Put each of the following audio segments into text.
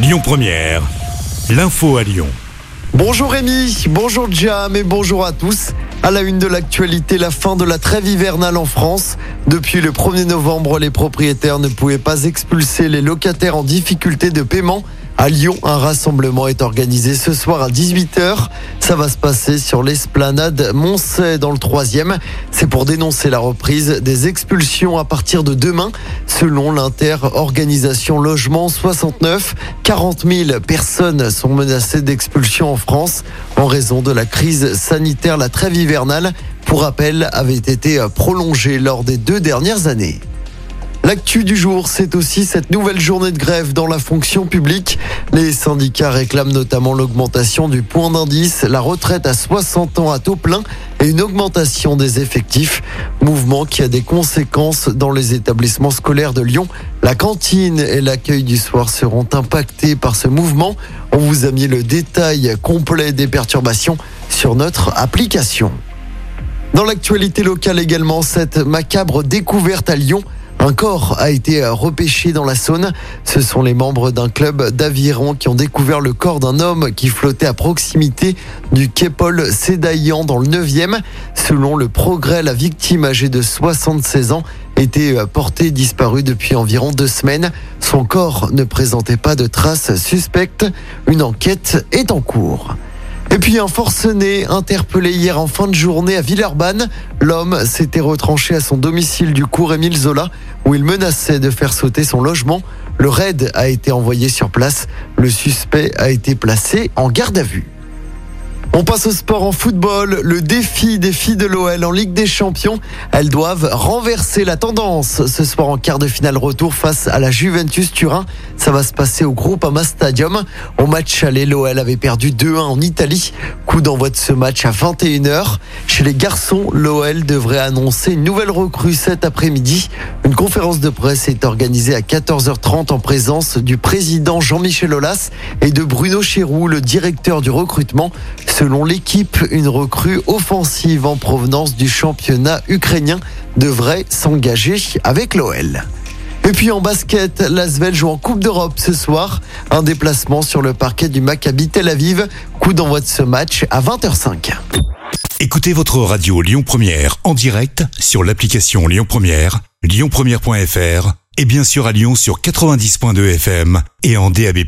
Lyon Première, l'info à Lyon. Bonjour Rémi, bonjour Jam et bonjour à tous. À la une de l'actualité, la fin de la trêve hivernale en France. Depuis le 1er novembre, les propriétaires ne pouvaient pas expulser les locataires en difficulté de paiement. À Lyon, un rassemblement est organisé ce soir à 18h. Ça va se passer sur l'esplanade Moncey dans le troisième. C'est pour dénoncer la reprise des expulsions à partir de demain. Selon l'inter-organisation Logement 69, 40 000 personnes sont menacées d'expulsion en France en raison de la crise sanitaire. La trêve hivernale, pour rappel, avait été prolongée lors des deux dernières années. L'actu du jour, c'est aussi cette nouvelle journée de grève dans la fonction publique. Les syndicats réclament notamment l'augmentation du point d'indice, la retraite à 60 ans à taux plein et une augmentation des effectifs. Mouvement qui a des conséquences dans les établissements scolaires de Lyon. La cantine et l'accueil du soir seront impactés par ce mouvement. On vous a mis le détail complet des perturbations sur notre application. Dans l'actualité locale également, cette macabre découverte à Lyon. Un corps a été repêché dans la Saône. Ce sont les membres d'un club d'aviron qui ont découvert le corps d'un homme qui flottait à proximité du quai Paul Sédaillan dans le 9e. Selon le progrès, la victime âgée de 76 ans était portée disparue depuis environ deux semaines. Son corps ne présentait pas de traces suspectes. Une enquête est en cours. Et puis un forcené interpellé hier en fin de journée à Villeurbanne. L'homme s'était retranché à son domicile du cours Émile Zola où il menaçait de faire sauter son logement. Le raid a été envoyé sur place. Le suspect a été placé en garde à vue. On passe au sport en football. Le défi des filles de l'OL en Ligue des Champions. Elles doivent renverser la tendance ce soir en quart de finale retour face à la Juventus Turin. Ça va se passer au Groupama Stadium. Au match aller, l'OL avait perdu 2-1 en Italie. Coup d'envoi de ce match à 21h. Chez les garçons, l'OL devrait annoncer une nouvelle recrue cet après-midi. Une conférence de presse est organisée à 14h30 en présence du président Jean-Michel Aulas et de Bruno Chéroux, le directeur du recrutement. Selon l'équipe, une recrue offensive en provenance du championnat ukrainien devrait s'engager avec l'OL. Et puis en basket, l'Asvel joue en Coupe d'Europe ce soir. Un déplacement sur le parquet du Maccabi Tel Aviv. Coup d'envoi de ce match à 20h05. Écoutez votre radio Lyon Première en direct sur l'application Lyon Première, lyonpremière.fr et bien sûr à Lyon sur 90.2 FM et en DAB+.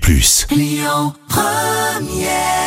Lyon Première